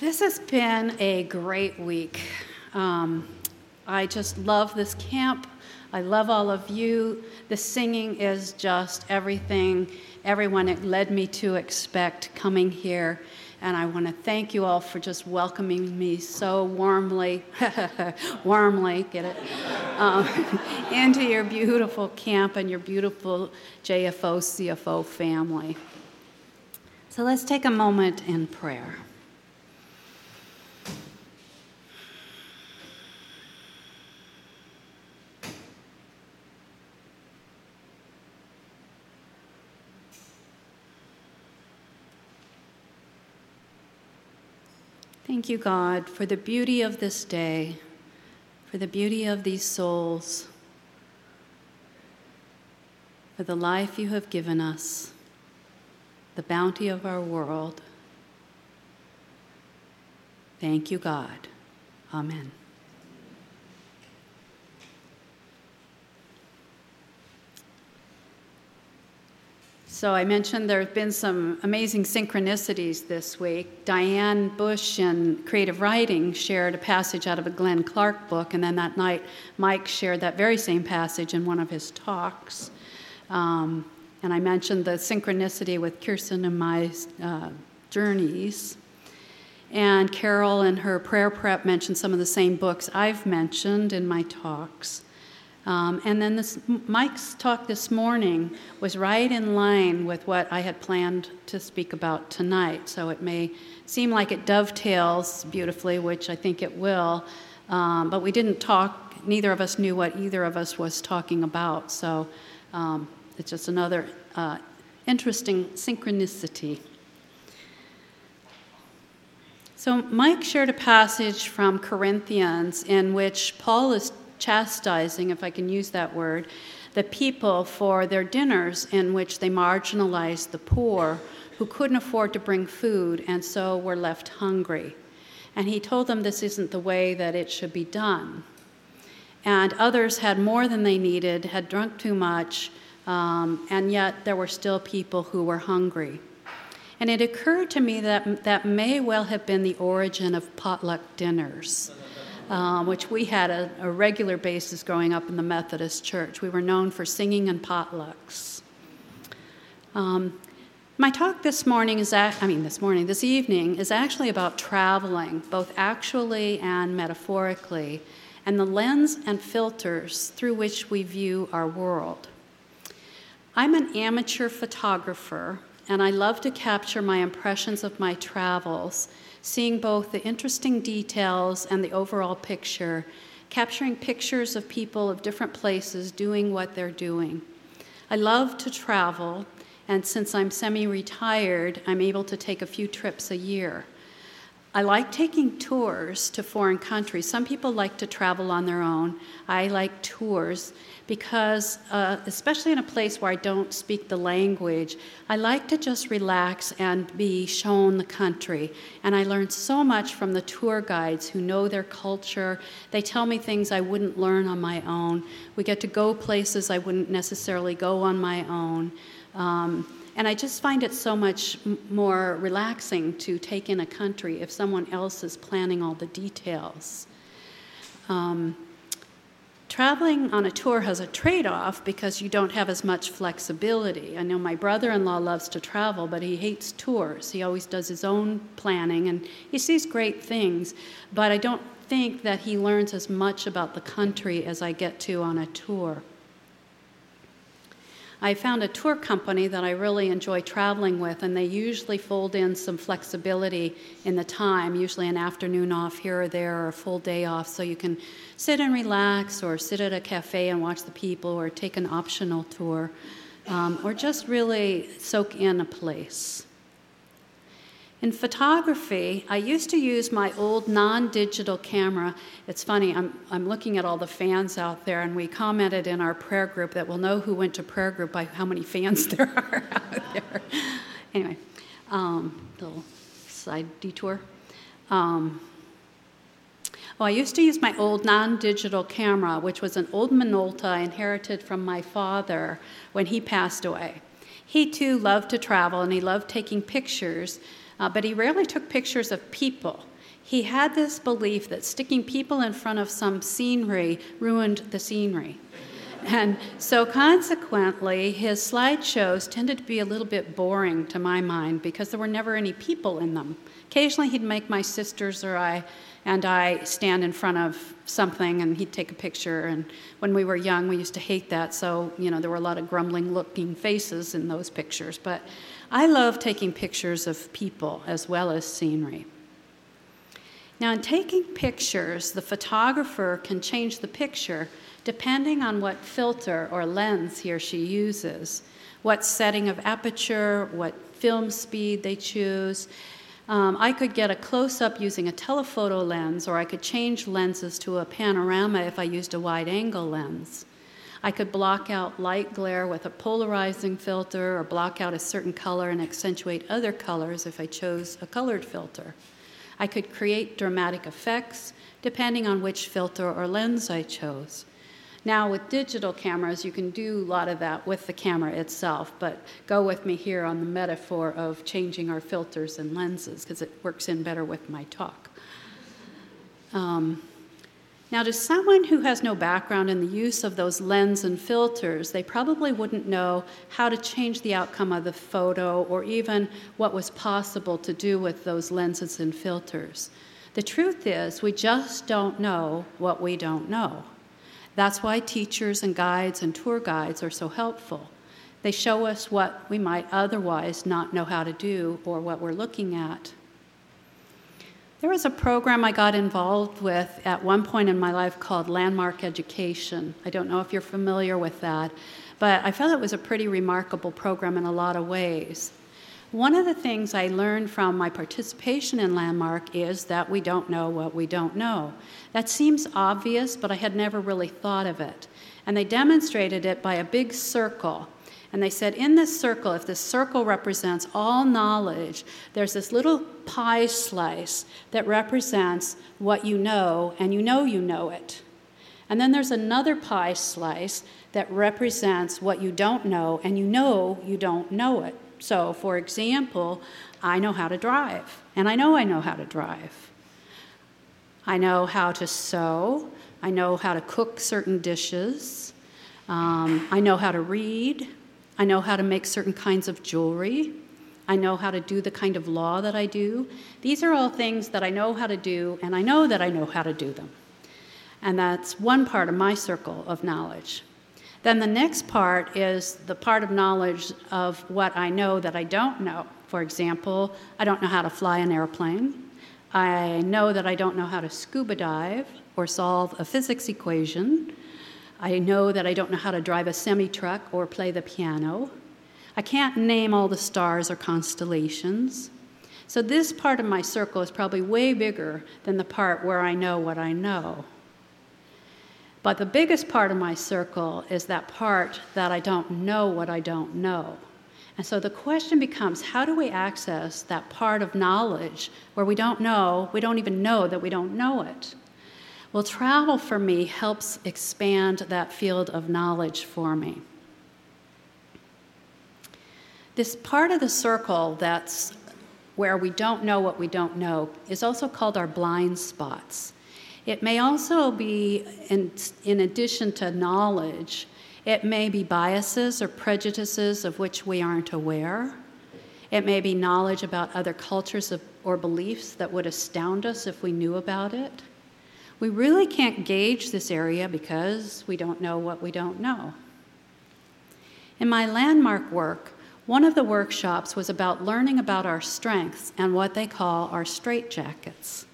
This has been a great week. Um, I just love this camp. I love all of you. The singing is just everything everyone it led me to expect coming here. And I want to thank you all for just welcoming me so warmly, warmly, get it, um, into your beautiful camp and your beautiful JFO CFO family. So let's take a moment in prayer. Thank you, God, for the beauty of this day, for the beauty of these souls, for the life you have given us, the bounty of our world. Thank you, God. Amen. So I mentioned there have been some amazing synchronicities this week. Diane Bush in Creative Writing shared a passage out of a Glenn Clark book, and then that night Mike shared that very same passage in one of his talks. Um, and I mentioned the synchronicity with Kirsten and my uh, journeys. And Carol in her prayer prep mentioned some of the same books I've mentioned in my talks. Um, and then this, Mike's talk this morning was right in line with what I had planned to speak about tonight. So it may seem like it dovetails beautifully, which I think it will. Um, but we didn't talk, neither of us knew what either of us was talking about. So um, it's just another uh, interesting synchronicity. So, Mike shared a passage from Corinthians in which Paul is chastising, if I can use that word, the people for their dinners in which they marginalized the poor who couldn't afford to bring food and so were left hungry. And he told them this isn't the way that it should be done. And others had more than they needed, had drunk too much, um, and yet there were still people who were hungry. And it occurred to me that that may well have been the origin of potluck dinners um, which we had a, a regular basis growing up in the Methodist Church. We were known for singing and potlucks. Um, my talk this morning is, I mean, this morning, this evening, is actually about traveling, both actually and metaphorically, and the lens and filters through which we view our world. I'm an amateur photographer, and I love to capture my impressions of my travels seeing both the interesting details and the overall picture, capturing pictures of people of different places doing what they're doing. I love to travel, and since I'm semi retired, I'm able to take a few trips a year. I like taking tours to foreign countries. Some people like to travel on their own. I like tours because, uh, especially in a place where I don't speak the language, I like to just relax and be shown the country. And I learn so much from the tour guides who know their culture. They tell me things I wouldn't learn on my own. We get to go places I wouldn't necessarily go on my own. Um, and I just find it so much more relaxing to take in a country if someone else is planning all the details. Um, traveling on a tour has a trade off because you don't have as much flexibility. I know my brother in law loves to travel, but he hates tours. He always does his own planning and he sees great things, but I don't think that he learns as much about the country as I get to on a tour. I found a tour company that I really enjoy traveling with, and they usually fold in some flexibility in the time, usually an afternoon off here or there, or a full day off, so you can sit and relax, or sit at a cafe and watch the people, or take an optional tour, um, or just really soak in a place. In photography, I used to use my old non digital camera. It's funny, I'm, I'm looking at all the fans out there, and we commented in our prayer group that we'll know who went to prayer group by how many fans there are out there. Anyway, um, little side detour. Um, well, I used to use my old non digital camera, which was an old Minolta I inherited from my father when he passed away. He too loved to travel and he loved taking pictures, uh, but he rarely took pictures of people. He had this belief that sticking people in front of some scenery ruined the scenery. And so, consequently, his slideshows tended to be a little bit boring to my mind because there were never any people in them. Occasionally, he'd make my sisters or I and I stand in front of something and he'd take a picture. And when we were young, we used to hate that. So, you know, there were a lot of grumbling looking faces in those pictures. But I love taking pictures of people as well as scenery. Now, in taking pictures, the photographer can change the picture depending on what filter or lens he or she uses, what setting of aperture, what film speed they choose. Um, I could get a close up using a telephoto lens, or I could change lenses to a panorama if I used a wide angle lens. I could block out light glare with a polarizing filter, or block out a certain color and accentuate other colors if I chose a colored filter. I could create dramatic effects depending on which filter or lens I chose. Now, with digital cameras, you can do a lot of that with the camera itself, but go with me here on the metaphor of changing our filters and lenses because it works in better with my talk. Um, now, to someone who has no background in the use of those lens and filters, they probably wouldn't know how to change the outcome of the photo or even what was possible to do with those lenses and filters. The truth is, we just don't know what we don't know. That's why teachers and guides and tour guides are so helpful. They show us what we might otherwise not know how to do or what we're looking at. There was a program I got involved with at one point in my life called Landmark Education. I don't know if you're familiar with that, but I felt it was a pretty remarkable program in a lot of ways. One of the things I learned from my participation in Landmark is that we don't know what we don't know. That seems obvious, but I had never really thought of it. And they demonstrated it by a big circle. And they said, in this circle, if this circle represents all knowledge, there's this little pie slice that represents what you know, and you know you know it. And then there's another pie slice that represents what you don't know, and you know you don't know it. So, for example, I know how to drive, and I know I know how to drive. I know how to sew, I know how to cook certain dishes, um, I know how to read, I know how to make certain kinds of jewelry, I know how to do the kind of law that I do. These are all things that I know how to do, and I know that I know how to do them. And that's one part of my circle of knowledge. Then the next part is the part of knowledge of what I know that I don't know. For example, I don't know how to fly an airplane. I know that I don't know how to scuba dive or solve a physics equation. I know that I don't know how to drive a semi truck or play the piano. I can't name all the stars or constellations. So, this part of my circle is probably way bigger than the part where I know what I know. But the biggest part of my circle is that part that I don't know what I don't know. And so the question becomes how do we access that part of knowledge where we don't know, we don't even know that we don't know it? Well, travel for me helps expand that field of knowledge for me. This part of the circle that's where we don't know what we don't know is also called our blind spots. It may also be, in, in addition to knowledge, it may be biases or prejudices of which we aren't aware. It may be knowledge about other cultures of, or beliefs that would astound us if we knew about it. We really can't gauge this area because we don't know what we don't know. In my landmark work, one of the workshops was about learning about our strengths and what they call our straitjackets.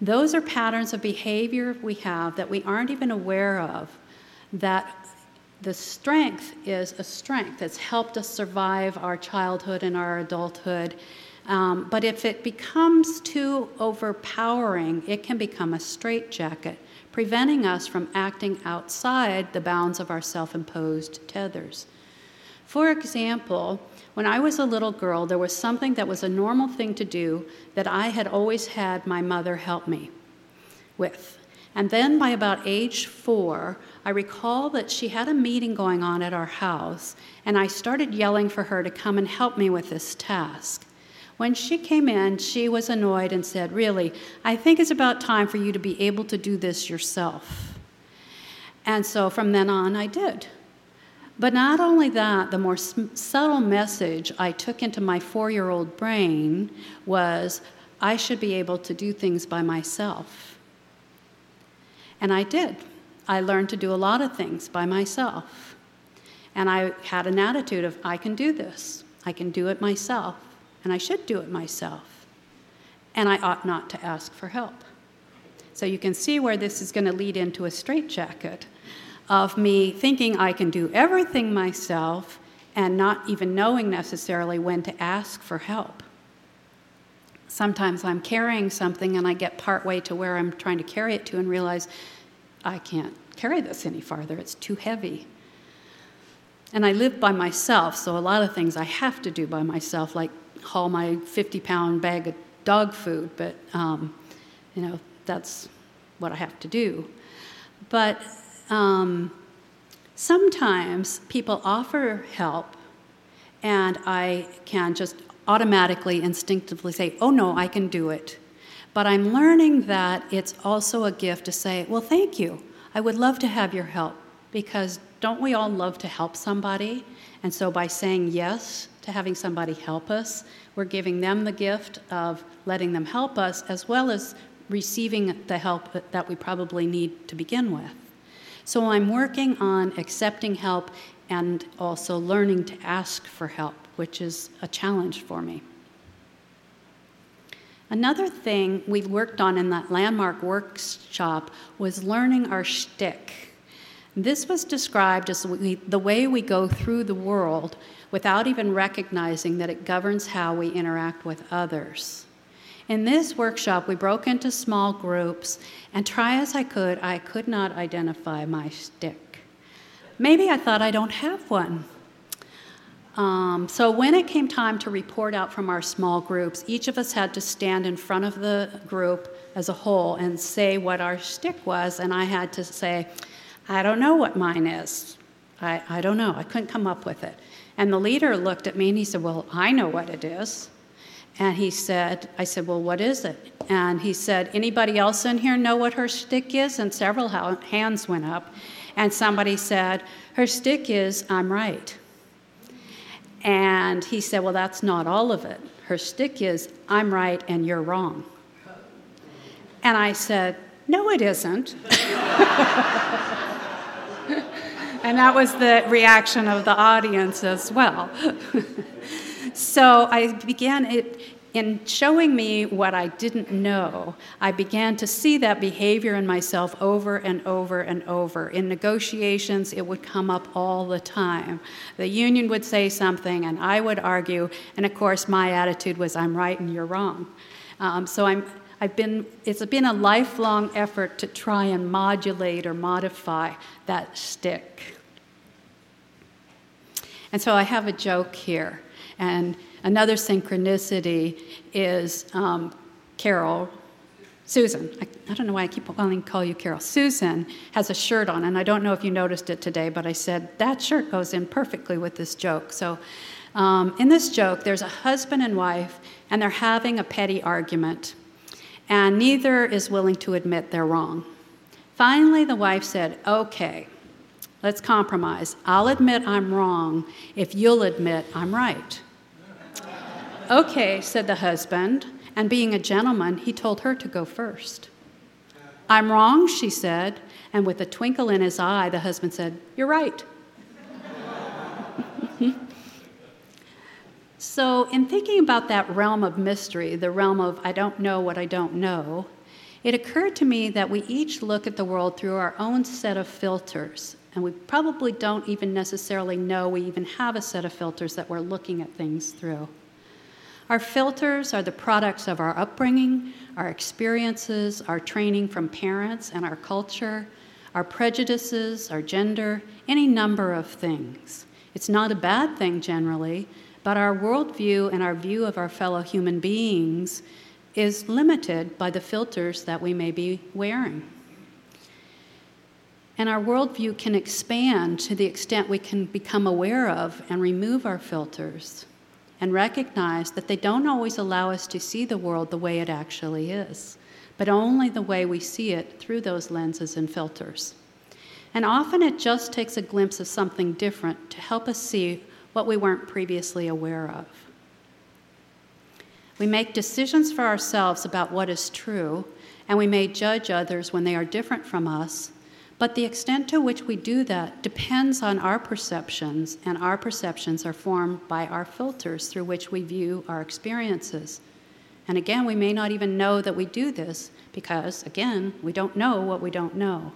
Those are patterns of behavior we have that we aren't even aware of, that the strength is a strength that's helped us survive our childhood and our adulthood. Um, but if it becomes too overpowering, it can become a straitjacket, preventing us from acting outside the bounds of our self imposed tethers. For example, when I was a little girl, there was something that was a normal thing to do that I had always had my mother help me with. And then by about age four, I recall that she had a meeting going on at our house, and I started yelling for her to come and help me with this task. When she came in, she was annoyed and said, Really, I think it's about time for you to be able to do this yourself. And so from then on, I did. But not only that, the more subtle message I took into my four year old brain was I should be able to do things by myself. And I did. I learned to do a lot of things by myself. And I had an attitude of, I can do this, I can do it myself and I should do it myself. And I ought not to ask for help. So you can see where this is going to lead into a straitjacket of me thinking I can do everything myself and not even knowing necessarily when to ask for help. Sometimes I'm carrying something and I get partway to where I'm trying to carry it to and realize I can't carry this any farther, it's too heavy. And I live by myself, so a lot of things I have to do by myself, like haul my 50 pound bag of dog food, but um, you know, that's what I have to do. But um, sometimes people offer help, and I can just automatically, instinctively say, Oh no, I can do it. But I'm learning that it's also a gift to say, Well, thank you. I would love to have your help because don't we all love to help somebody? And so by saying yes, to having somebody help us. We're giving them the gift of letting them help us, as well as receiving the help that we probably need to begin with. So I'm working on accepting help and also learning to ask for help, which is a challenge for me. Another thing we worked on in that landmark workshop was learning our shtick. This was described as the way we go through the world without even recognizing that it governs how we interact with others. In this workshop, we broke into small groups, and try as I could, I could not identify my shtick. Maybe I thought I don't have one. Um, so when it came time to report out from our small groups, each of us had to stand in front of the group as a whole and say what our shtick was, and I had to say, I don't know what mine is. I, I don't know. I couldn't come up with it. And the leader looked at me and he said, Well, I know what it is. And he said, I said, Well, what is it? And he said, Anybody else in here know what her shtick is? And several hands went up. And somebody said, Her shtick is, I'm right. And he said, Well, that's not all of it. Her shtick is, I'm right and you're wrong. And I said, No, it isn't. And that was the reaction of the audience as well. so I began it in showing me what I didn't know, I began to see that behavior in myself over and over and over. In negotiations, it would come up all the time. The union would say something, and I would argue, and of course, my attitude was, I'm right and you're wrong. Um, so I'm, I've been, it's been a lifelong effort to try and modulate or modify that shtick. And so I have a joke here. And another synchronicity is um, Carol, Susan. I, I, don't know why I keep calling call you Carol. Susan has a shirt on, and I don't know if you noticed it today, but I said that shirt goes in perfectly with this joke. So um, in this joke, there's a husband and wife, and they're having a petty argument, and neither is willing to admit they're wrong. Finally, the wife said, Okay, Let's compromise. I'll admit I'm wrong if you'll admit I'm right. Okay, said the husband, and being a gentleman, he told her to go first. I'm wrong, she said, and with a twinkle in his eye, the husband said, You're right. so, in thinking about that realm of mystery, the realm of I don't know what I don't know, it occurred to me that we each look at the world through our own set of filters and we probably don't even necessarily know we even have a set of filters that we're looking at things through. Our filters are the products of our upbringing, our experiences, our training from parents and our culture, our prejudices, our gender, any number of things. It's not a bad thing generally, but our worldview and our view of our fellow human beings is limited by the filters that we may be wearing. And our worldview can expand to the extent we can become aware of and remove our filters and recognize that they don't always allow us to see the world the way it actually is, but only the way we see it through those lenses and filters. And often it just takes a glimpse of something different to help us see what we weren't previously aware of. We make decisions for ourselves about what is true, and we may judge others when they are different from us, but the extent to which we do that depends on our perceptions, and our perceptions are formed by our filters through which we view our experiences. And again, we may not even know that we do this because, again, we don't know what we don't know.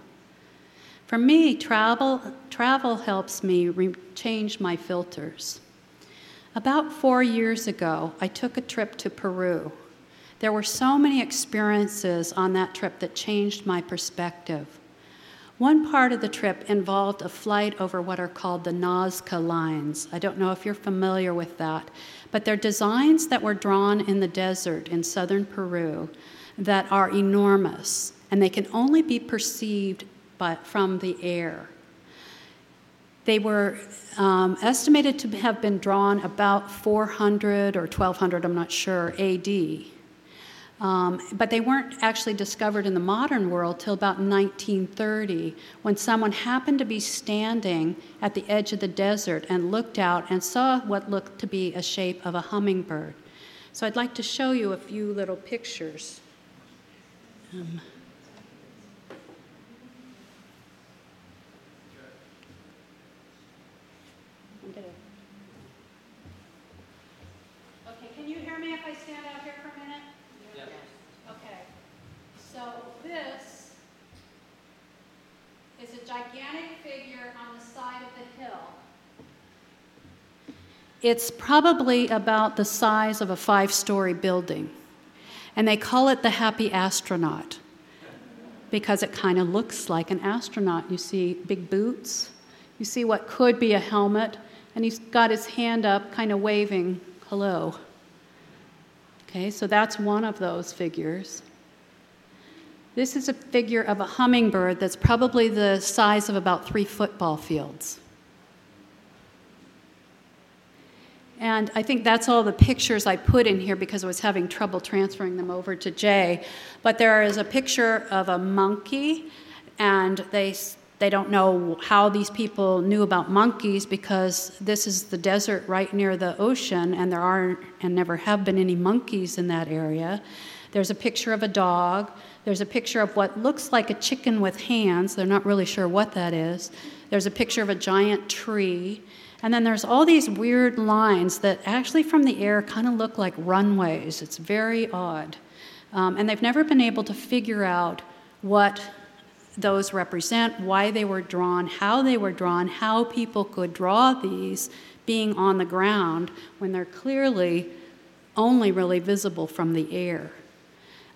For me, travel, travel helps me re- change my filters. About four years ago, I took a trip to Peru. There were so many experiences on that trip that changed my perspective. One part of the trip involved a flight over what are called the Nazca lines. I don't know if you're familiar with that, but they're designs that were drawn in the desert in southern Peru that are enormous, and they can only be perceived by, from the air. They were um, estimated to have been drawn about 400 or 1200, I'm not sure, AD. Um, but they weren't actually discovered in the modern world till about 1930 when someone happened to be standing at the edge of the desert and looked out and saw what looked to be a shape of a hummingbird. So I'd like to show you a few little pictures. Um, Okay, can you hear me if I stand out here for a minute? Okay, so this is a gigantic figure on the side of the hill. It's probably about the size of a five story building. And they call it the happy astronaut because it kind of looks like an astronaut. You see big boots, you see what could be a helmet, and he's got his hand up, kind of waving hello. Okay, so that's one of those figures. This is a figure of a hummingbird that's probably the size of about three football fields. And I think that's all the pictures I put in here because I was having trouble transferring them over to Jay. But there is a picture of a monkey, and they they don't know how these people knew about monkeys because this is the desert right near the ocean, and there aren't and never have been any monkeys in that area. There's a picture of a dog. There's a picture of what looks like a chicken with hands. They're not really sure what that is. There's a picture of a giant tree. And then there's all these weird lines that actually from the air kind of look like runways. It's very odd. Um, and they've never been able to figure out what those represent, why they were drawn, how they were drawn, how people could draw these being on the ground when they're clearly only really visible from the air.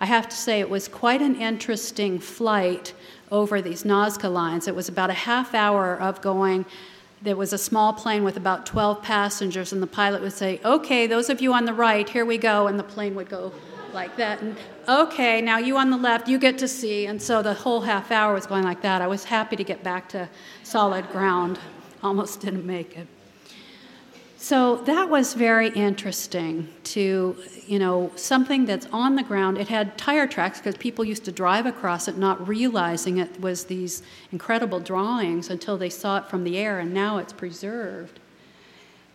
I have to say, it was quite an interesting flight over these Nazca lines. It was about a half hour of going. There was a small plane with about 12 passengers, and the pilot would say, Okay, those of you on the right, here we go. And the plane would go like that. And okay, now you on the left, you get to see. And so the whole half hour was going like that. I was happy to get back to solid ground. Almost didn't make it. So that was very interesting to, you know, something that's on the ground. It had tire tracks because people used to drive across it not realizing it was these incredible drawings until they saw it from the air, and now it's preserved.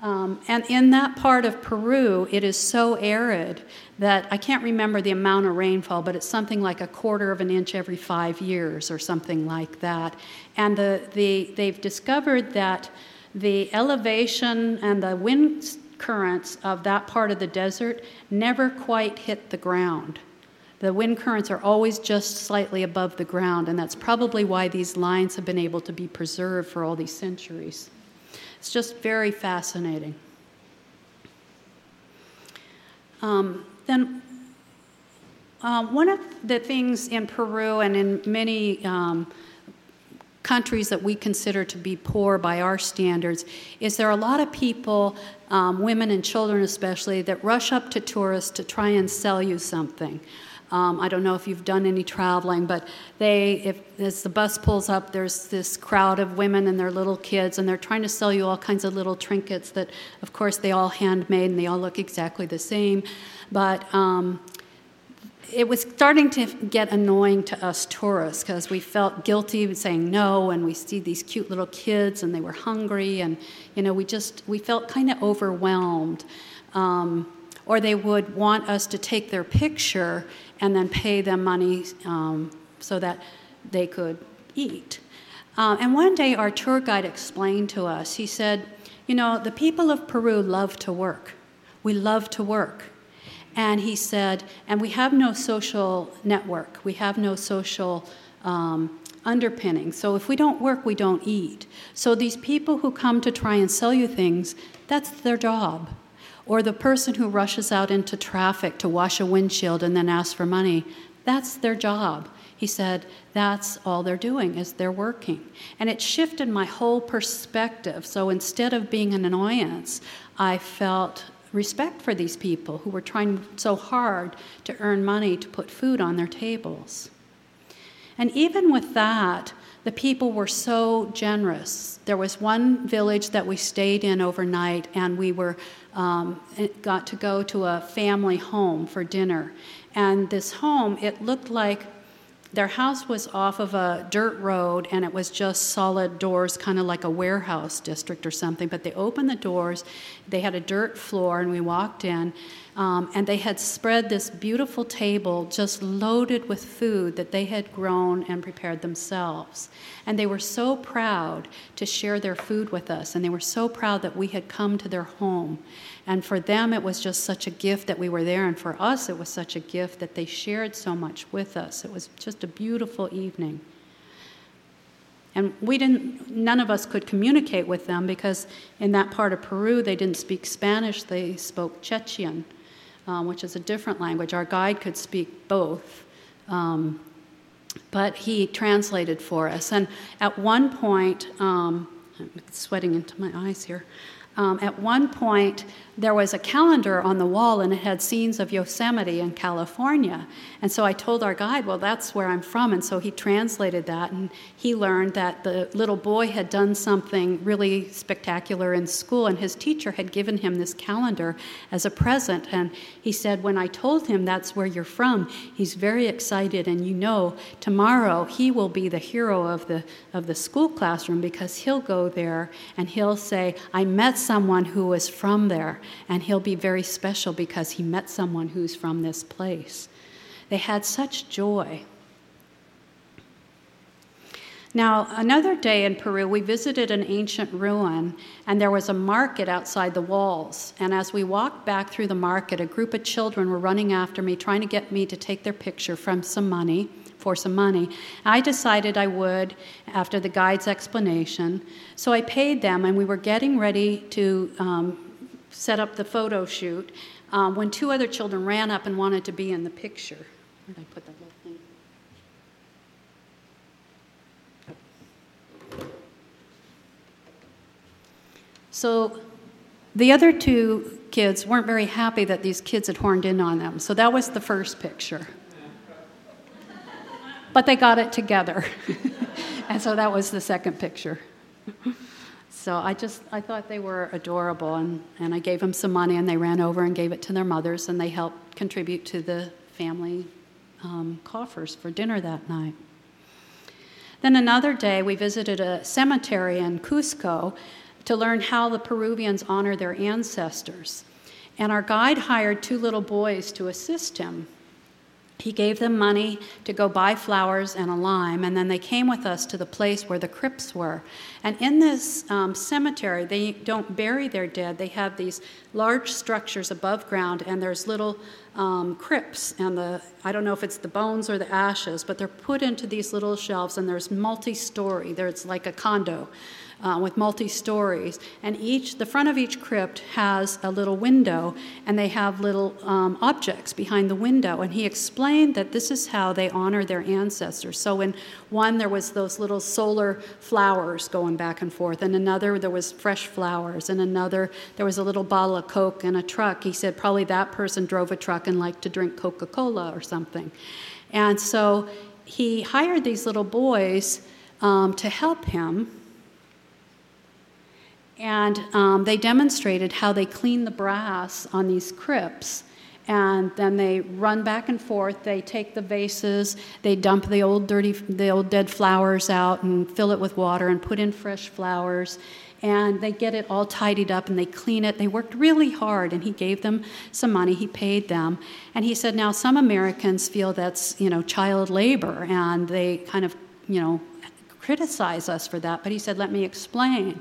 Um, and in that part of Peru, it is so arid that I can't remember the amount of rainfall, but it's something like a quarter of an inch every five years or something like that. And the, the, they've discovered that the elevation and the wind currents of that part of the desert never quite hit the ground. The wind currents are always just slightly above the ground, and that's probably why these lines have been able to be preserved for all these centuries. It's just very fascinating. Um, then, uh, one of the things in Peru and in many um, countries that we consider to be poor by our standards is there are a lot of people, um, women and children especially, that rush up to tourists to try and sell you something. Um, I don't know if you've done any traveling, but they, if as the bus pulls up, there's this crowd of women and their little kids, and they're trying to sell you all kinds of little trinkets that, of course, they all handmade and they all look exactly the same. But um, it was starting to get annoying to us tourists because we felt guilty saying no and we see these cute little kids and they were hungry and you know we just we felt kind of overwhelmed. Um, or they would want us to take their picture and then pay them money um, so that they could eat. Uh, and one day our tour guide explained to us he said you know the people of peru love to work. We love to work and he said, and we have no social network, we have no social um, underpinning. So if we don't work, we don't eat. So these people who come to try and sell you things, that's their job. Or the person who rushes out into traffic to wash a windshield and then asks for money, that's their job. He said, that's all they're doing is they're working. And it shifted my whole perspective. So instead of being an annoyance, I felt respect for these people who were trying so hard to earn money to put food on their tables. And even with that, the people were so generous. There was one village that we stayed in overnight, and we were um, got to go to a family home for dinner. And this home, it looked like their house was off of a dirt road and it was just solid doors, kind of like a warehouse district or something. But they opened the doors, they had a dirt floor, and we walked in. Um, and they had spread this beautiful table just loaded with food that they had grown and prepared themselves. And they were so proud to share their food with us, and they were so proud that we had come to their home. And for them, it was just such a gift that we were there. And for us, it was such a gift that they shared so much with us. It was just a beautiful evening. And we didn't, none of us could communicate with them because in that part of Peru, they didn't speak Spanish, they spoke Quechuan, um, which is a different language. Our guide could speak both. Um, but he translated for us. And at one point, um, I'm sweating into my eyes here. Um, at one point, there was a calendar on the wall and it had scenes of Yosemite in California. And so I told our guide, well, that's where I'm from. And so he translated that and he learned that the little boy had done something really spectacular in school and his teacher had given him this calendar as a present. And he said, when I told him that's where you're from, he's very excited. And you know, tomorrow he will be the hero of the, of the school classroom because he'll go there and he'll say, I met someone who was from there and he'll be very special because he met someone who's from this place. They had such joy. Now, another day in Peru, we visited an ancient ruin, and there was a market outside the walls. And as we walked back through the market, a group of children were running after me, trying to get me to take their picture from some money for some money. I decided I would after the guide's explanation. So I paid them, and we were getting ready to um, set up the photo shoot um, when two other children ran up and wanted to be in the picture. Where did I put that little thing? So the other two kids weren't very happy that these kids had horned in on them. So that was the first picture. But they got it together. and so that was the second picture. So I just I thought they were adorable, and, and I gave them some money, and they ran over and gave it to their mothers, and they helped contribute to the family um, coffers for dinner that night. Then another day, we visited a cemetery in Cusco to learn how the Peruvians honor their ancestors. And our guide hired two little boys to assist him he gave them money to go buy flowers and a lime, and then they came with us to the place where the crypts were. And in this um, cemetery, they don't bury their dead. They have these large structures above ground, and there's little um, crypts and the i don't know if it's the bones or the ashes but they're put into these little shelves and there's multi-story there's like a condo uh, with multi stories. And each, the front of each crypt has a little window, and they have little um, objects behind the window. And he explained that this is how they honor their ancestors. So in one, there was those little solar flowers going back and forth, and another, there was fresh flowers, and another, there was a little bottle of Coke and a truck. He said probably that person drove a truck and liked to drink Coca Cola or something. And so he hired these little boys um, to help him and um, they demonstrated how they clean the brass on these crypts. And then they run back and forth. They take the vases, they dump the old dirty, the old dead flowers out and fill it with water and put in fresh flowers. And they get it all tidied up and they clean it. They worked really hard, and he gave them some money. He paid them, and he said, "Now some Americans feel that's you know child labor, and they kind of you know criticize us for that." But he said, "Let me explain."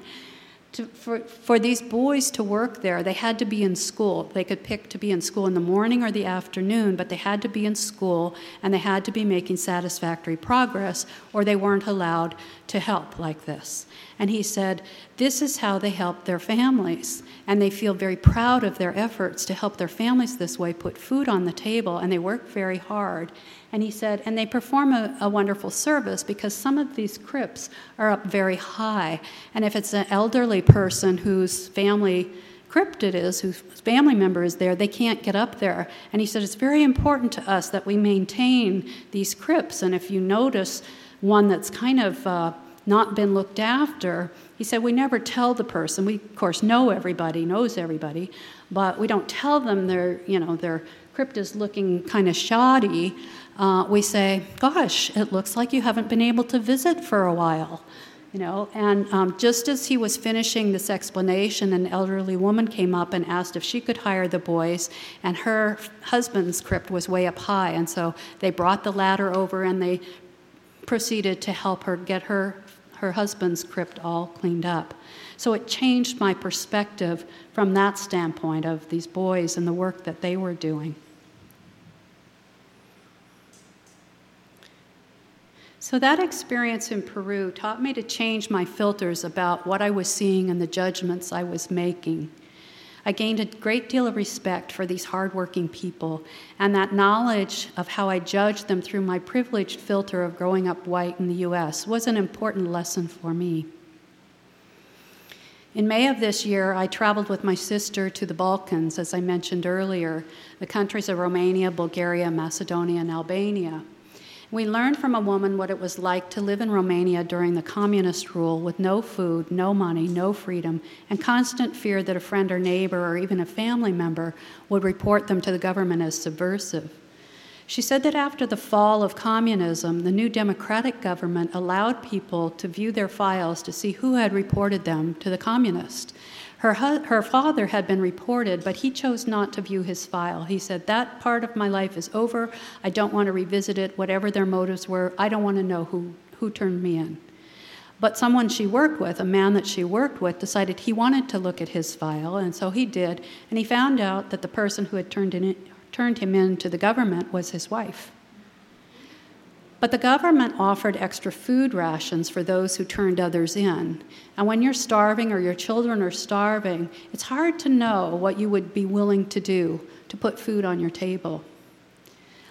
To, for, for these boys to work there, they had to be in school. They could pick to be in school in the morning or the afternoon, but they had to be in school and they had to be making satisfactory progress, or they weren't allowed to help like this. And he said, This is how they help their families. And they feel very proud of their efforts to help their families this way, put food on the table, and they work very hard. And he said, and they perform a, a, wonderful service because some of these crypts are up very high. And if it's an elderly person whose family crypt it is, whose family member is there, they can't get up there. And he said, it's very important to us that we maintain these crypts. And if you notice one that's kind of uh, not been looked after, he said, we never tell the person. We, of course, know everybody, knows everybody, but we don't tell them their, you know, their crypt is looking kind of shoddy uh, we say, Gosh, it looks like you haven't been able to visit for a while. You know, and um, just as he was finishing this explanation, an elderly woman came up and asked if she could hire the boys, and her husband's crypt was way up high, and so they brought the ladder over and they proceeded to help her get her her husband's crypt all cleaned up. So it changed my perspective from that standpoint of these boys and the work that they were doing. So, that experience in Peru taught me to change my filters about what I was seeing and the judgments I was making. I gained a great deal of respect for these hardworking people, and that knowledge of how I judged them through my privileged filter of growing up white in the U.S. was an important lesson for me. In May of this year, I traveled with my sister to the Balkans, as I mentioned earlier, the countries of Romania, Bulgaria, Macedonia, and Albania. We learned from a woman what it was like to live in Romania during the communist rule with no food, no money, no freedom, and constant fear that a friend or neighbor or even a family member would report them to the government as subversive. She said that after the fall of communism, the new democratic government allowed people to view their files to see who had reported them to the communists. Her, her father had been reported, but he chose not to view his file. He said, That part of my life is over. I don't want to revisit it, whatever their motives were. I don't want to know who, who turned me in. But someone she worked with, a man that she worked with, decided he wanted to look at his file, and so he did. And he found out that the person who had turned, in, turned him in to the government was his wife. But the government offered extra food rations for those who turned others in. And when you're starving or your children are starving, it's hard to know what you would be willing to do to put food on your table.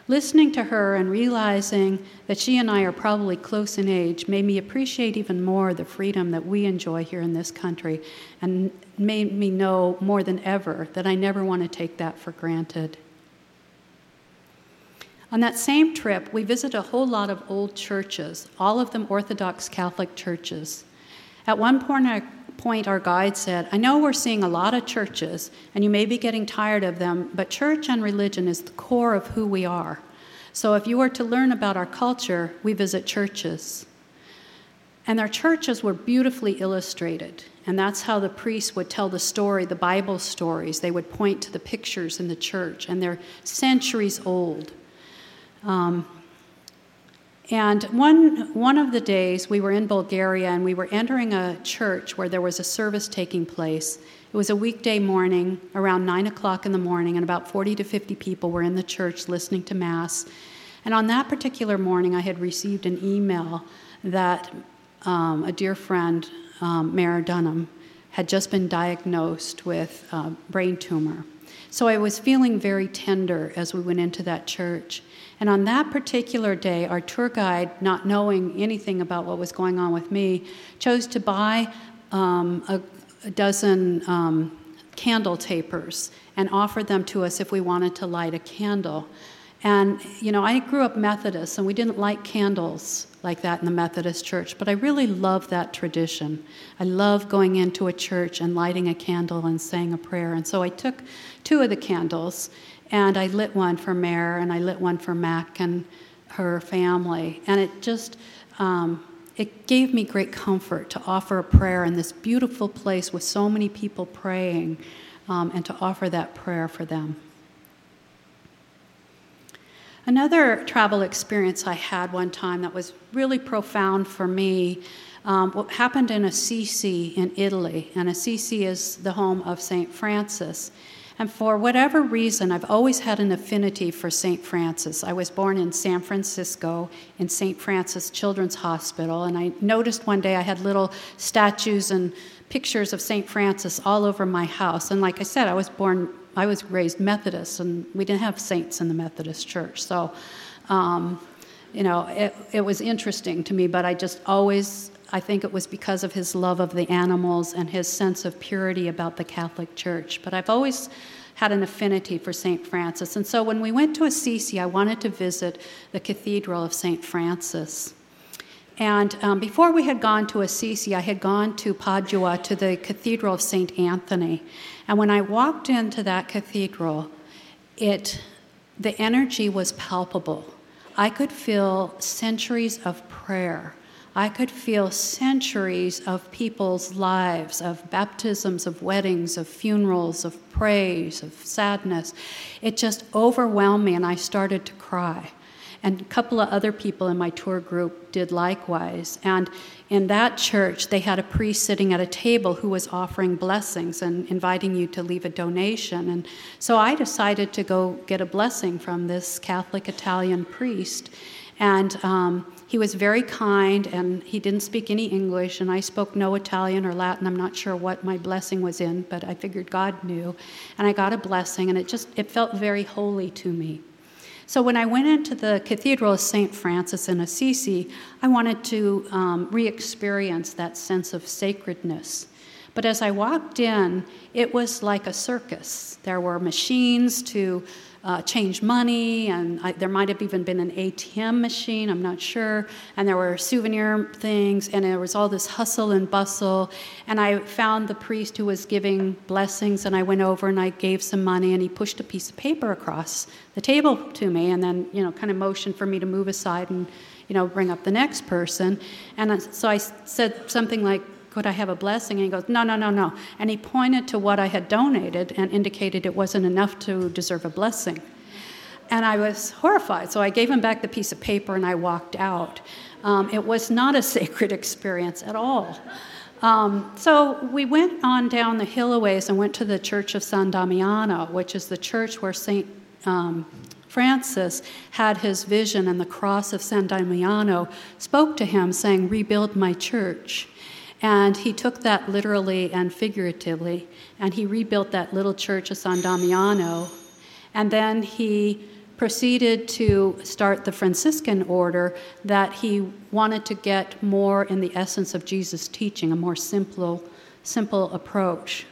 Listening to her and realizing that she and I are probably close in age made me appreciate even more the freedom that we enjoy here in this country and made me know more than ever that I never want to take that for granted. On that same trip, we visited a whole lot of old churches, all of them Orthodox Catholic churches. At one point, our guide said, I know we're seeing a lot of churches, and you may be getting tired of them, but church and religion is the core of who we are. So if you were to learn about our culture, we visit churches. And their churches were beautifully illustrated. And that's how the priests would tell the story, the Bible stories. They would point to the pictures in the church, and they're centuries old. Um, And one, one of the days we were in Bulgaria and we were entering a church where there was a service taking place. It was a weekday morning around 9 o'clock in the morning, and about 40 to 50 people were in the church listening to Mass. And on that particular morning, I had received an email that um, a dear friend, um, Mare Dunham, had just been diagnosed with a brain tumor. So I was feeling very tender as we went into that church. And on that particular day, our tour guide, not knowing anything about what was going on with me, chose to buy um, a, a, dozen um, candle tapers and offered them to us if we wanted to light a candle. And, you know, I grew up Methodist, and we didn't light candles like that in the Methodist church, but I really love that tradition. I love going into a church and lighting a candle and saying a prayer. And so I took two of the candles and I lit one for Mare and I lit one for Mac and her family. And it just, um, it gave me great comfort to offer a prayer in this beautiful place with so many people praying um, and to offer that prayer for them. Another travel experience I had one time that was really profound for me um, what happened in Assisi in Italy. And Assisi is the home of St. Francis. And for whatever reason, I've always had an affinity for St. Francis. I was born in San Francisco in St. Francis Children's Hospital, and I noticed one day I had little statues and pictures of St. Francis all over my house. And like I said, I was born, I was raised Methodist, and we didn't have saints in the Methodist church. So, um, you know, it, it was interesting to me, but I just always I think it was because of his love of the animals and his sense of purity about the Catholic Church. But I've always had an affinity for St. Francis. And so when we went to Assisi, I wanted to visit the Cathedral of St. Francis. And um, before we had gone to Assisi, I had gone to Padua to the Cathedral of St. Anthony. And when I walked into that cathedral, it, the energy was palpable. I could feel centuries of prayer I could feel centuries of people's lives, of baptisms, of weddings, of funerals, of praise, of sadness. It just overwhelmed me, and I started to cry. And a couple of other people in my tour group did likewise. And in that church, they had a priest sitting at a table who was offering blessings and inviting you to leave a donation. And so I decided to go get a blessing from this Catholic Italian priest. And um, he was very kind and he didn't speak any English, and I spoke no Italian or Latin. I'm not sure what my blessing was in, but I figured God knew. And I got a blessing, and it just it felt very holy to me. So when I went into the Cathedral of St. Francis in Assisi, I wanted to um, re experience that sense of sacredness. But as I walked in, it was like a circus. There were machines to uh, change money, and I, there might have even been an ATM machine, I'm not sure. And there were souvenir things, and there was all this hustle and bustle. And I found the priest who was giving blessings, and I went over and I gave some money, and he pushed a piece of paper across the table to me, and then, you know, kind of motioned for me to move aside and, you know, bring up the next person. And so I said something like, could I have a blessing? And he goes, No, no, no, no. And he pointed to what I had donated and indicated it wasn't enough to deserve a blessing. And I was horrified. So I gave him back the piece of paper and I walked out. Um, it was not a sacred experience at all. Um, so we went on down the hill a ways and went to the Church of San Damiano, which is the church where St. Um, Francis had his vision, and the cross of San Damiano spoke to him, saying, Rebuild my church. And he took that literally and figuratively, and he rebuilt that little church of San Damiano. And then he proceeded to start the Franciscan order that he wanted to get more in the essence of Jesus' teaching, a more simple, simple approach.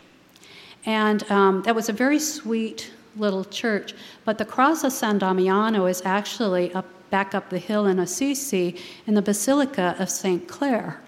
And um, that was a very sweet little church. But the Cross of San Damiano is actually up, back up the hill in Assisi in the Basilica of St. Clare.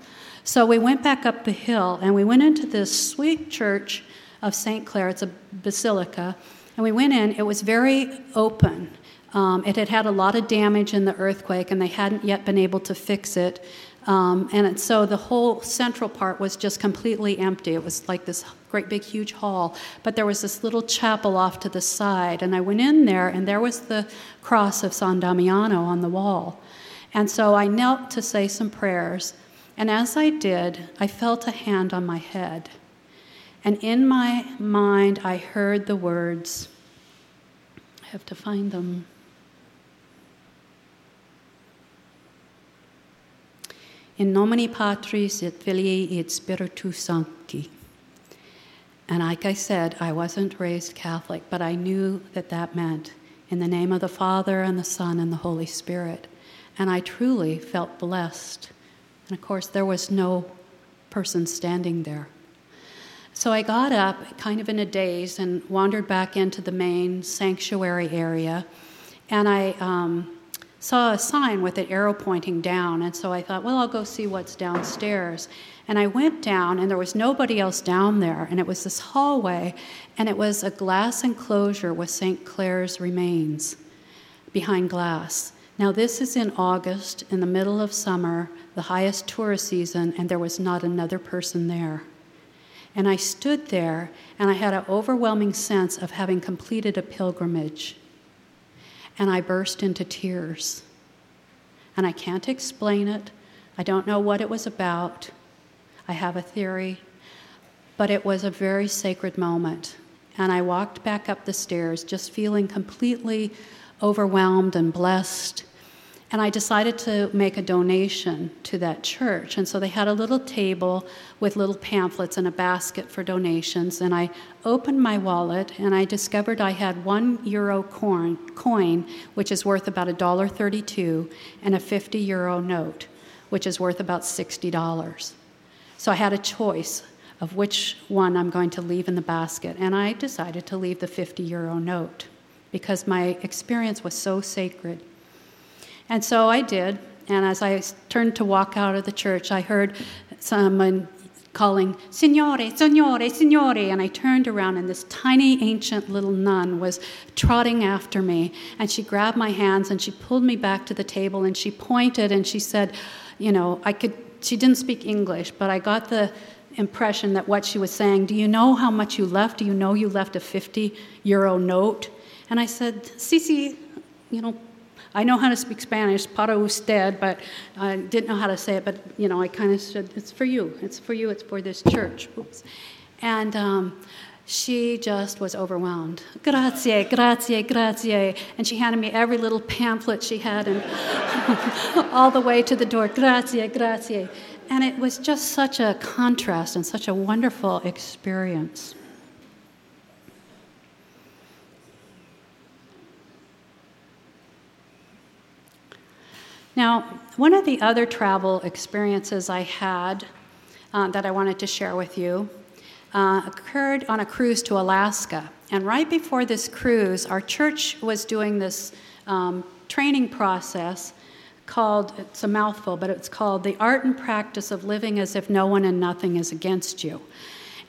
So we went back up the hill and we went into this sweet church of St. Clare. It's a basilica. And we went in, it was very open. Um, it had had a lot of damage in the earthquake and they hadn't yet been able to fix it. Um, and so the whole central part was just completely empty. It was like this great big huge hall. But there was this little chapel off to the side. And I went in there and there was the cross of San Damiano on the wall. And so I knelt to say some prayers. And as I did, I felt a hand on my head. And in my mind, I heard the words, I have to find them. In nomine Patris et Filii et Spiritus Sancti. And like I said, I wasn't raised Catholic, but I knew that that meant in the name of the Father and the Son and the Holy Spirit. And I truly felt blessed. And of course, there was no person standing there. So I got up kind of in a daze and wandered back into the main sanctuary area. And I um, saw a sign with an arrow pointing down. And so I thought, well, I'll go see what's downstairs. And I went down, and there was nobody else down there. And it was this hallway, and it was a glass enclosure with St. Clare's remains behind glass. Now, this is in August, in the middle of summer, the highest tourist season, and there was not another person there. And I stood there, and I had an overwhelming sense of having completed a pilgrimage. And I burst into tears. And I can't explain it. I don't know what it was about. I have a theory. But it was a very sacred moment. And I walked back up the stairs just feeling completely overwhelmed and blessed. And I decided to make a donation to that church. And so they had a little table with little pamphlets and a basket for donations. And I opened my wallet and I discovered I had one euro coin, coin which is worth about $1.32, and a 50 euro note, which is worth about $60. So I had a choice of which one I'm going to leave in the basket. And I decided to leave the 50 euro note because my experience was so sacred. And so I did. And as I turned to walk out of the church, I heard someone calling, Signore, Signore, Signore. And I turned around, and this tiny ancient little nun was trotting after me. And she grabbed my hands and she pulled me back to the table and she pointed and she said, You know, I could, she didn't speak English, but I got the impression that what she was saying, Do you know how much you left? Do you know you left a 50 euro note? And I said, Sisi, you know, I know how to speak Spanish, para usted, but I didn't know how to say it. But you know, I kind of said, "It's for you. It's for you. It's for this church." Oops. And um, she just was overwhelmed. Grazie, grazie, grazie. And she handed me every little pamphlet she had, and all the way to the door. Grazie, grazie. And it was just such a contrast and such a wonderful experience. Now, one of the other travel experiences I had uh, that I wanted to share with you uh, occurred on a cruise to Alaska. And right before this cruise, our church was doing this um, training process called, it's a mouthful, but it's called The Art and Practice of Living as If No One and Nothing is Against You.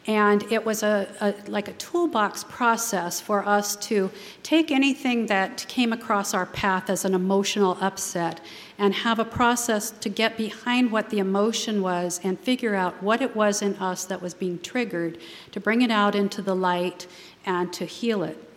And it was a, a, like a toolbox process for us to take anything that came across our path as an emotional upset and have a process to get behind what the emotion was and figure out what it was in us that was being triggered, to bring it out into the light and to heal it.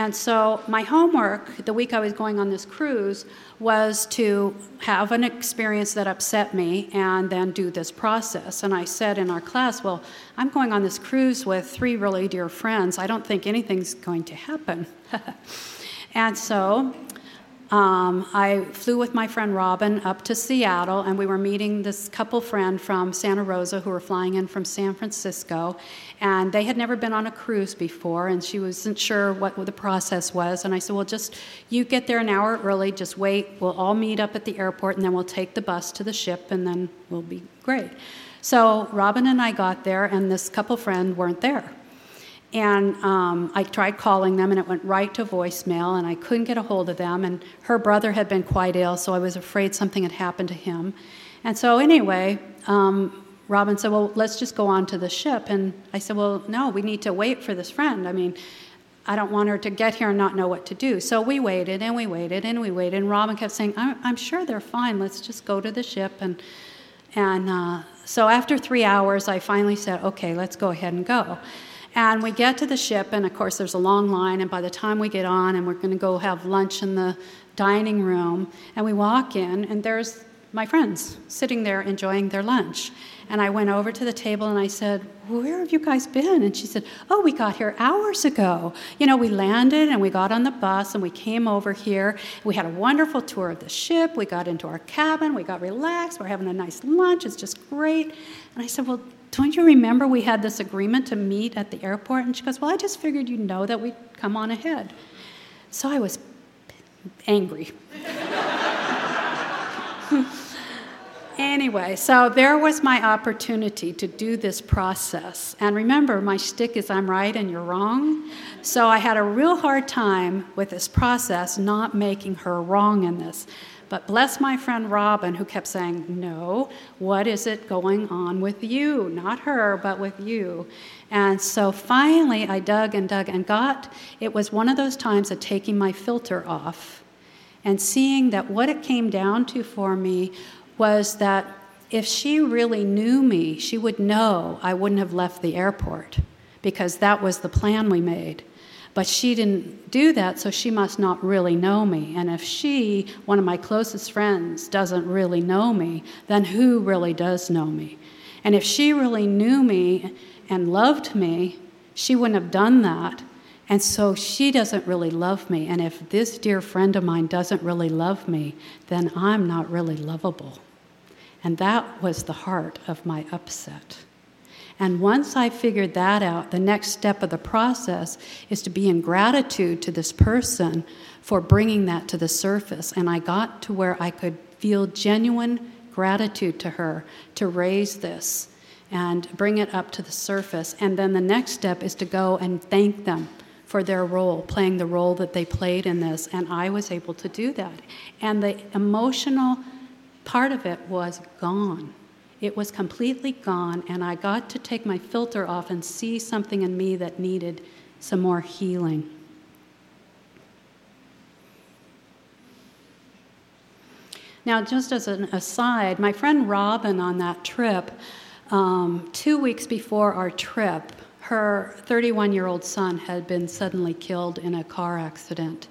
And so, my homework the week I was going on this cruise was to have an experience that upset me and then do this process. And I said in our class, Well, I'm going on this cruise with three really dear friends. I don't think anything's going to happen. and so, um, I flew with my friend Robin up to Seattle, and we were meeting this couple friend from Santa Rosa who were flying in from San Francisco. And they had never been on a cruise before, and she wasn't sure what the process was. And I said, Well, just you get there an hour early, just wait. We'll all meet up at the airport, and then we'll take the bus to the ship, and then we'll be great. So Robin and I got there, and this couple friend weren't there. And um, I tried calling them, and it went right to voicemail, and I couldn't get a hold of them. And her brother had been quite ill, so I was afraid something had happened to him. And so, anyway, um, Robin said, Well, let's just go on to the ship. And I said, Well, no, we need to wait for this friend. I mean, I don't want her to get here and not know what to do. So we waited and we waited and we waited. And Robin kept saying, I'm, I'm sure they're fine. Let's just go to the ship. And, and uh, so after three hours, I finally said, Okay, let's go ahead and go. And we get to the ship, and of course, there's a long line. And by the time we get on, and we're going to go have lunch in the dining room, and we walk in, and there's my friends sitting there enjoying their lunch. And I went over to the table and I said, Where have you guys been? And she said, Oh, we got here hours ago. You know, we landed and we got on the bus and we came over here. We had a wonderful tour of the ship. We got into our cabin. We got relaxed. We're having a nice lunch. It's just great. And I said, Well, don't you remember we had this agreement to meet at the airport? And she goes, Well, I just figured you'd know that we'd come on ahead. So I was angry. Anyway, so there was my opportunity to do this process. And remember, my shtick is I'm right and you're wrong. So I had a real hard time with this process, not making her wrong in this. But bless my friend Robin, who kept saying, No, what is it going on with you? Not her, but with you. And so finally, I dug and dug and got it was one of those times of taking my filter off and seeing that what it came down to for me was that if she really knew me, she would know I wouldn't have left the airport because that was the plan we made. But she didn't do that, so she must not really know me. And if she, one of my closest friends, doesn't really know me, then who really does know me? And if she really knew me and loved me, she wouldn't have done that. And so she doesn't really love me. And if this dear friend of mine doesn't really love me, then I'm not really lovable. And that was the heart of my upset. And once I figured that out, the next step of the process is to be in gratitude to this person for bringing that to the surface. And I got to where I could feel genuine gratitude to her to raise this and bring it up to the surface. And then the next step is to go and thank them for their role, playing the role that they played in this. And I was able to do that. And the emotional part of it was gone. It was completely gone, and I got to take my filter off and see something in me that needed some more healing. Now, just as an aside, my friend Robin on that trip, um, two weeks before our trip, her 31 year old son had been suddenly killed in a car accident.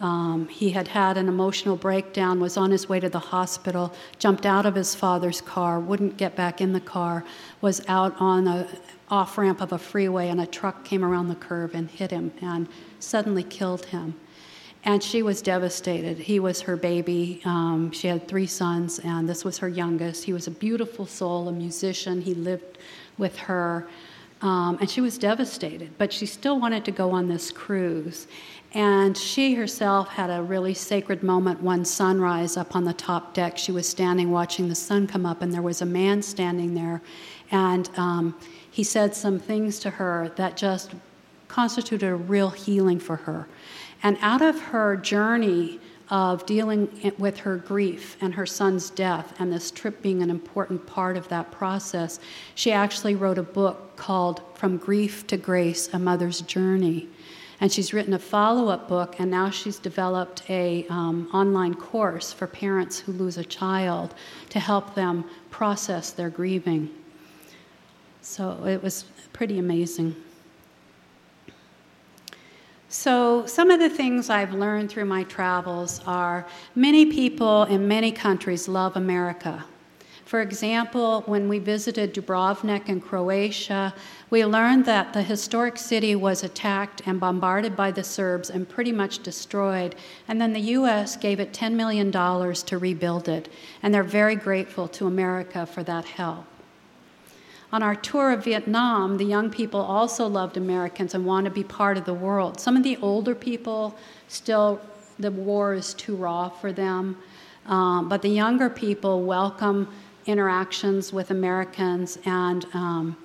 Um, he had had an emotional breakdown, was on his way to the hospital, jumped out of his father's car, wouldn't get back in the car, was out on a off ramp of a freeway, and a truck came around the curve and hit him and suddenly killed him. And she was devastated. He was her baby. Um, she had three sons, and this was her youngest. He was a beautiful soul, a musician. He lived with her. Um, and she was devastated, but she still wanted to go on this cruise. And she herself had a really sacred moment one sunrise up on the top deck. She was standing watching the sun come up, and there was a man standing there. And um, he said some things to her that just constituted a real healing for her. And out of her journey of dealing with her grief and her son's death, and this trip being an important part of that process, she actually wrote a book called From Grief to Grace A Mother's Journey. And she's written a follow up book, and now she's developed a um, online course for parents who lose a child to help them process their grieving. So it was pretty amazing. So, some of the things I've learned through my travels are many people in many countries love America. For example, when we visited Dubrovnik in Croatia, we learned that the historic city was attacked and bombarded by the Serbs and pretty much destroyed. And then the U.S. gave it $10 million to rebuild it. And they're very grateful to America for that help. On our tour of Vietnam, the young people also loved Americans and want to be part of the world. Some of the older people still, the war is too raw for them. Um, but the younger people welcome interactions with Americans and um,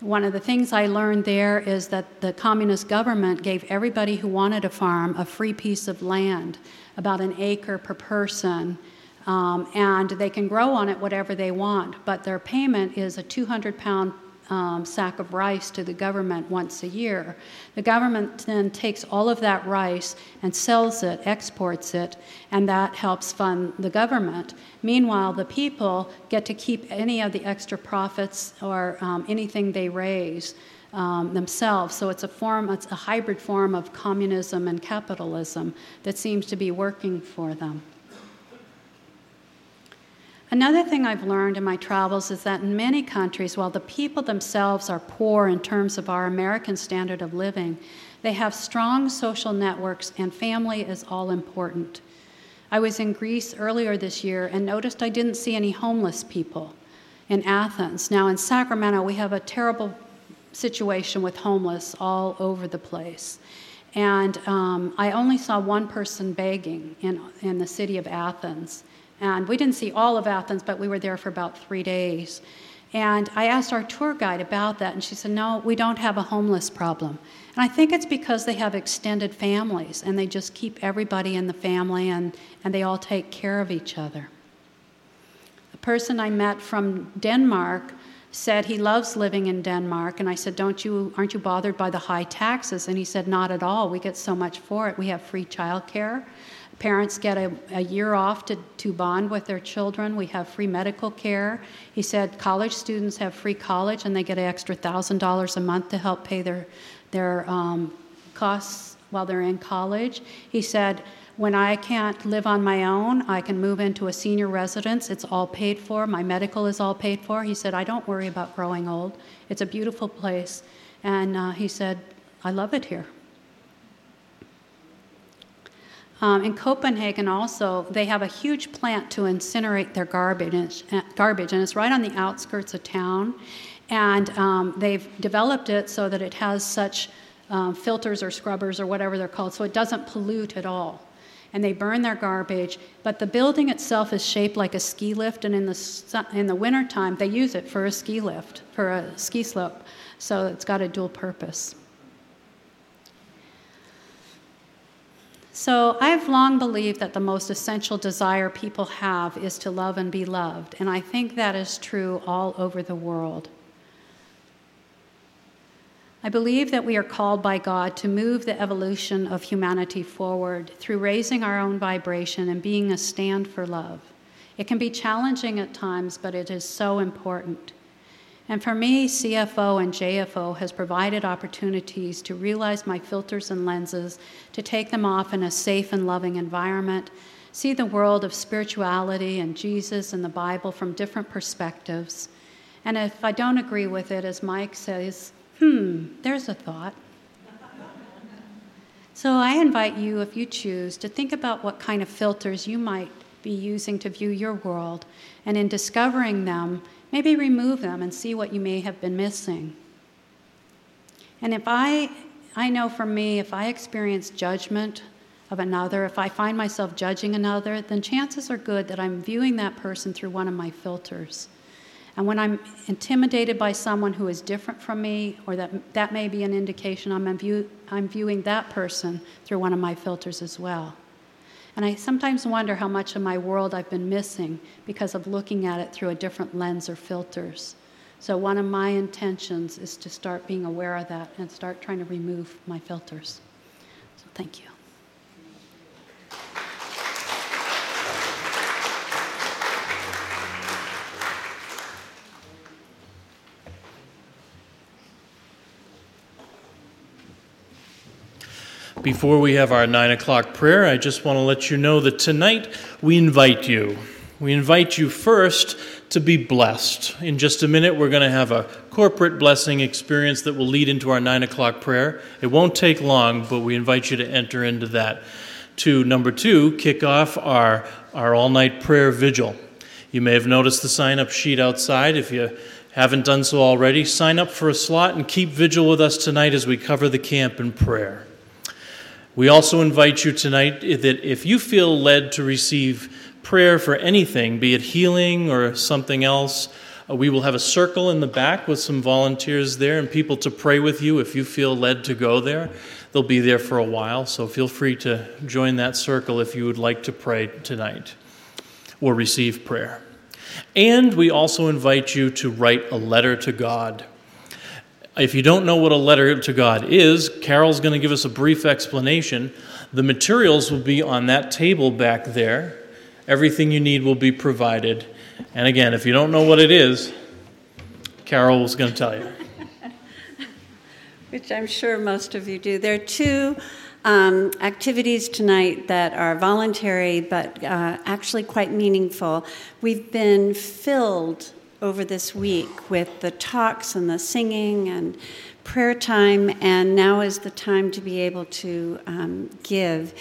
one of the things I learned there is that the communist government gave everybody who wanted a farm a free piece of land, about an acre per person, um, and they can grow on it whatever they want, but their payment is a 200 pound um, sack of rice to the government once a year. The government then takes all of that rice and sells it, exports it, and that helps fund the government. Meanwhile, the people get to keep any of the extra profits or um, anything they raise. um, themselves. So it's a form, it's a hybrid form of communism and capitalism that seems to be working for them. Another thing I've learned in my travels is that in many countries, while the people themselves are poor in terms of our American standard of living, they have strong social networks and family is all important. I was in Greece earlier this year and noticed I didn't see any homeless people in Athens. Now, in Sacramento, we have a terrible situation with homeless all over the place. And um, I only saw one person begging in, in the city of Athens. And we didn't see all of Athens, but we were there for about three days. And I asked our tour guide about that, and she said, No, we don't have a homeless problem. And I think it's because they have extended families and they just keep everybody in the family and, and they all take care of each other. A person I met from Denmark said he loves living in Denmark, and I said, Don't you, aren't you bothered by the high taxes? And he said, Not at all. We get so much for it. We have free childcare. Parents get a, a year off to, to bond with their children. We have free medical care. He said college students have free college and they get an extra $1,000 a month to help pay their, their um, costs while they're in college. He said, when I can't live on my own, I can move into a senior residence. It's all paid for. My medical is all paid for. He said, I don't worry about growing old. It's a beautiful place. And uh, he said, I love it here. Um, in Copenhagen, also, they have a huge plant to incinerate their garbage, uh, garbage, and it's right on the outskirts of town. And um, they've developed it so that it has such um, filters or scrubbers or whatever they're called, so it doesn't pollute at all. And they burn their garbage, but the building itself is shaped like a ski lift, and in the, in the wintertime, they use it for a ski lift, for a ski slope. So it's got a dual purpose. So I've long believed that the most essential desire people have is to love and be loved, and I think that is true all over the world. I believe that we are called by God to move the evolution of humanity forward through raising our own vibration and being a stand for love. It can be challenging at times, but it is so important. And for me, CFO and JFO has provided opportunities to realize my filters and lenses, to take them off in a safe and loving environment, see the world of spirituality and Jesus and the Bible from different perspectives. And if I don't agree with it, as Mike says, hmm, there's a thought. So I invite you, if you choose, to think about what kind of filters you might be using to view your world, and in discovering them, maybe remove them and see what you may have been missing. And if I, I know for me, if I experience judgment of another, if I find myself judging another, then chances are good that I'm viewing that person through one of my filters. And when I'm intimidated by someone who is different from me, or that, that may be an indication I'm, view, I'm viewing that person through one of my filters as well. And I sometimes wonder how much of my world I've been missing because of looking at it through a different lens or filters. So, one of my intentions is to start being aware of that and start trying to remove my filters. So, thank you. Before we have our nine o'clock prayer, I just want to let you know that tonight we invite you. We invite you first to be blessed. In just a minute, we're going to have a corporate blessing experience that will lead into our nine o'clock prayer. It won't take long, but we invite you to enter into that. To number two, kick off our, our all night prayer vigil. You may have noticed the sign up sheet outside. If you haven't done so already, sign up for a slot and keep vigil with us tonight as we cover the camp in prayer. We also invite you tonight that if you feel led to receive prayer for anything, be it healing or something else, uh, we will have a circle in the back with some volunteers there and people to pray with you if you feel led to go there. They'll be there for a while, so feel free to join that circle if you would like to pray tonight or receive prayer. And we also invite you to write a letter to God. If you don't know what a letter to God is, Carol's going to give us a brief explanation. The materials will be on that table back there. Everything you need will be provided. And again, if you don't know what it is, Carol is going to tell you. which I'm sure most of you do. There are two um, activities tonight that are voluntary but uh, actually quite meaningful. We've been filled over this week with the talks and the singing and prayer time, and now is the time to be able to um, give.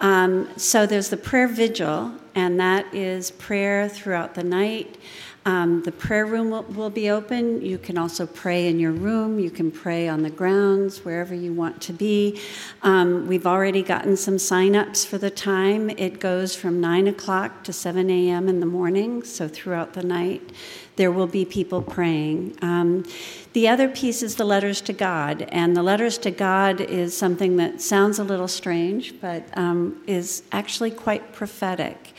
Um, so there's the prayer vigil, and that is prayer throughout the night. Um, the prayer room will, will, be open. You can also pray in your room. You can pray on the grounds, wherever you want to be. Um, we've already gotten some sign-ups for the time. It goes from 9 o'clock to 7 a.m. in the morning, so throughout the night there will be people praying. Um, the other piece is the letters to God, and the letters to God is something that sounds a little strange, but um, is actually quite prophetic.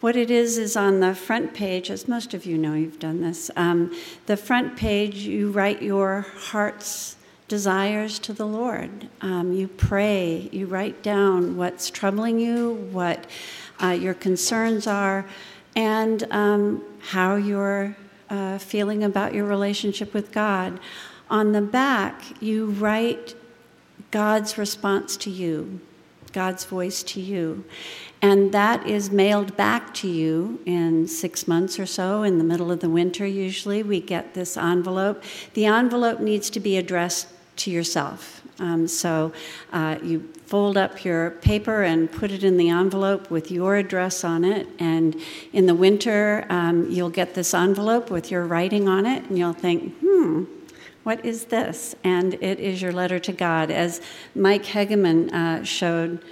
What it is is on the front page, as most of you know, you've done this. Um, the front page, you write your heart's desires to the Lord. Um, you pray, you write down what's troubling you, what uh, your concerns are, and um, how you're uh, feeling about your relationship with God. On the back, you write God's response to you, God's voice to you. And that is mailed back to you in six months or so, in the middle of the winter, usually. We get this envelope. The envelope needs to be addressed to yourself. Um, so uh, you fold up your paper and put it in the envelope with your address on it. And in the winter, um, you'll get this envelope with your writing on it, and you'll think, hmm, what is this? And it is your letter to God. As Mike Hegeman uh, showed,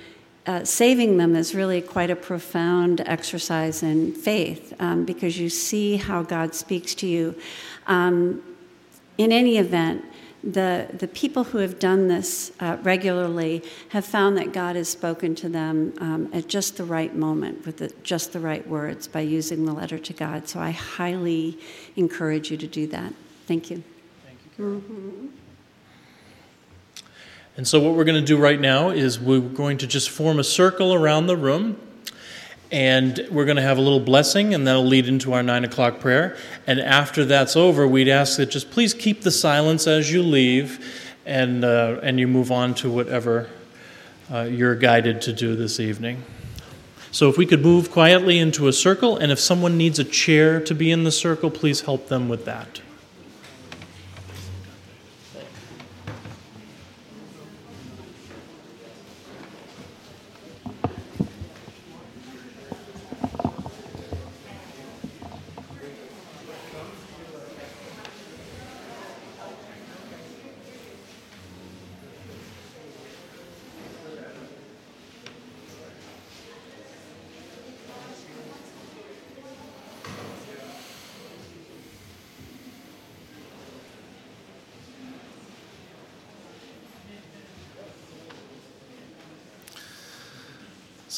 uh, saving them is really quite a profound exercise in faith um, because you see how God speaks to you. Um, in any event, the, the people who have done this uh, regularly have found that God has spoken to them um, at just the right moment with the, just the right words by using the letter to God. So I highly encourage you to do that. Thank you. Thank you, mm-hmm. And so, what we're going to do right now is we're going to just form a circle around the room. And we're going to have a little blessing, and that'll lead into our nine o'clock prayer. And after that's over, we'd ask that just please keep the silence as you leave and, uh, and you move on to whatever uh, you're guided to do this evening. So, if we could move quietly into a circle, and if someone needs a chair to be in the circle, please help them with that.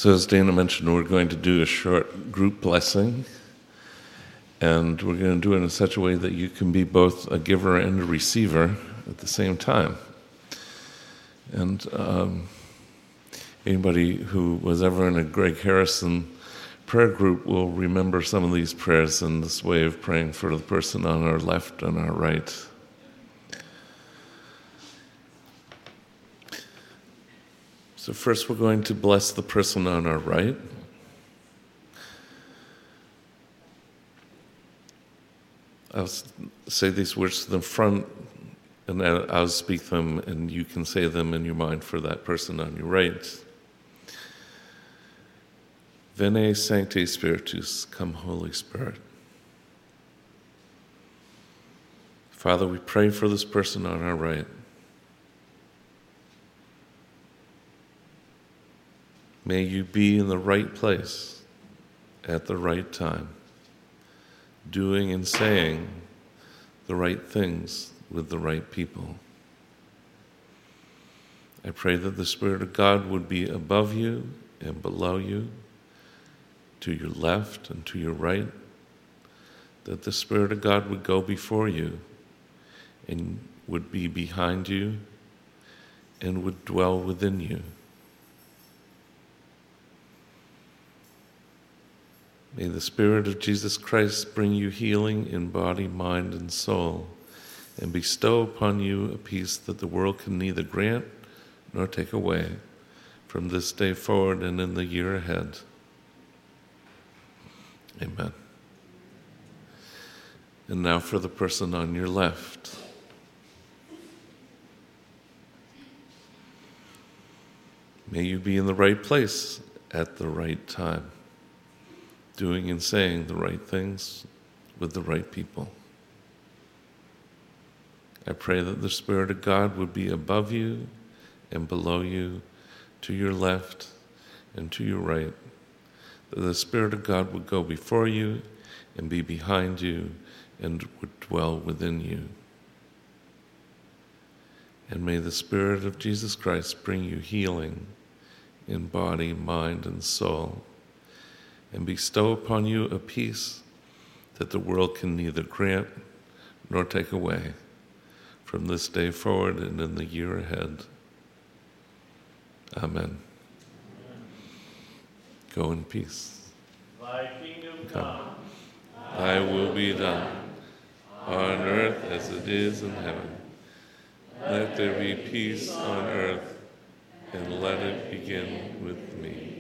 So, as Dana mentioned, we're going to do a short group blessing, and we're going to do it in such a way that you can be both a giver and a receiver at the same time. And um, anybody who was ever in a Greg Harrison prayer group will remember some of these prayers in this way of praying for the person on our left and our right. So, first, we're going to bless the person on our right. I'll say these words to the front, and I'll speak them, and you can say them in your mind for that person on your right. Veni Sancte Spiritus, come Holy Spirit. Father, we pray for this person on our right. May you be in the right place at the right time, doing and saying the right things with the right people. I pray that the Spirit of God would be above you and below you, to your left and to your right, that the Spirit of God would go before you and would be behind you and would dwell within you. May the Spirit of Jesus Christ bring you healing in body, mind, and soul, and bestow upon you a peace that the world can neither grant nor take away from this day forward and in the year ahead. Amen. And now for the person on your left. May you be in the right place at the right time, doing and saying the right things with the right people. I pray that the Spirit of God would be above you and below you, to your left and to your right, that the Spirit of God would go before you and be behind you and would dwell within you. And may the Spirit of Jesus Christ bring you healing in body, mind, and soul, and bestow upon you a peace that the world can neither grant nor take away from this day forward and in the year ahead. Amen. Go in peace. Thy kingdom come. Thy will be done, on earth as it is in heaven. Let there be peace on earth and let it begin with me.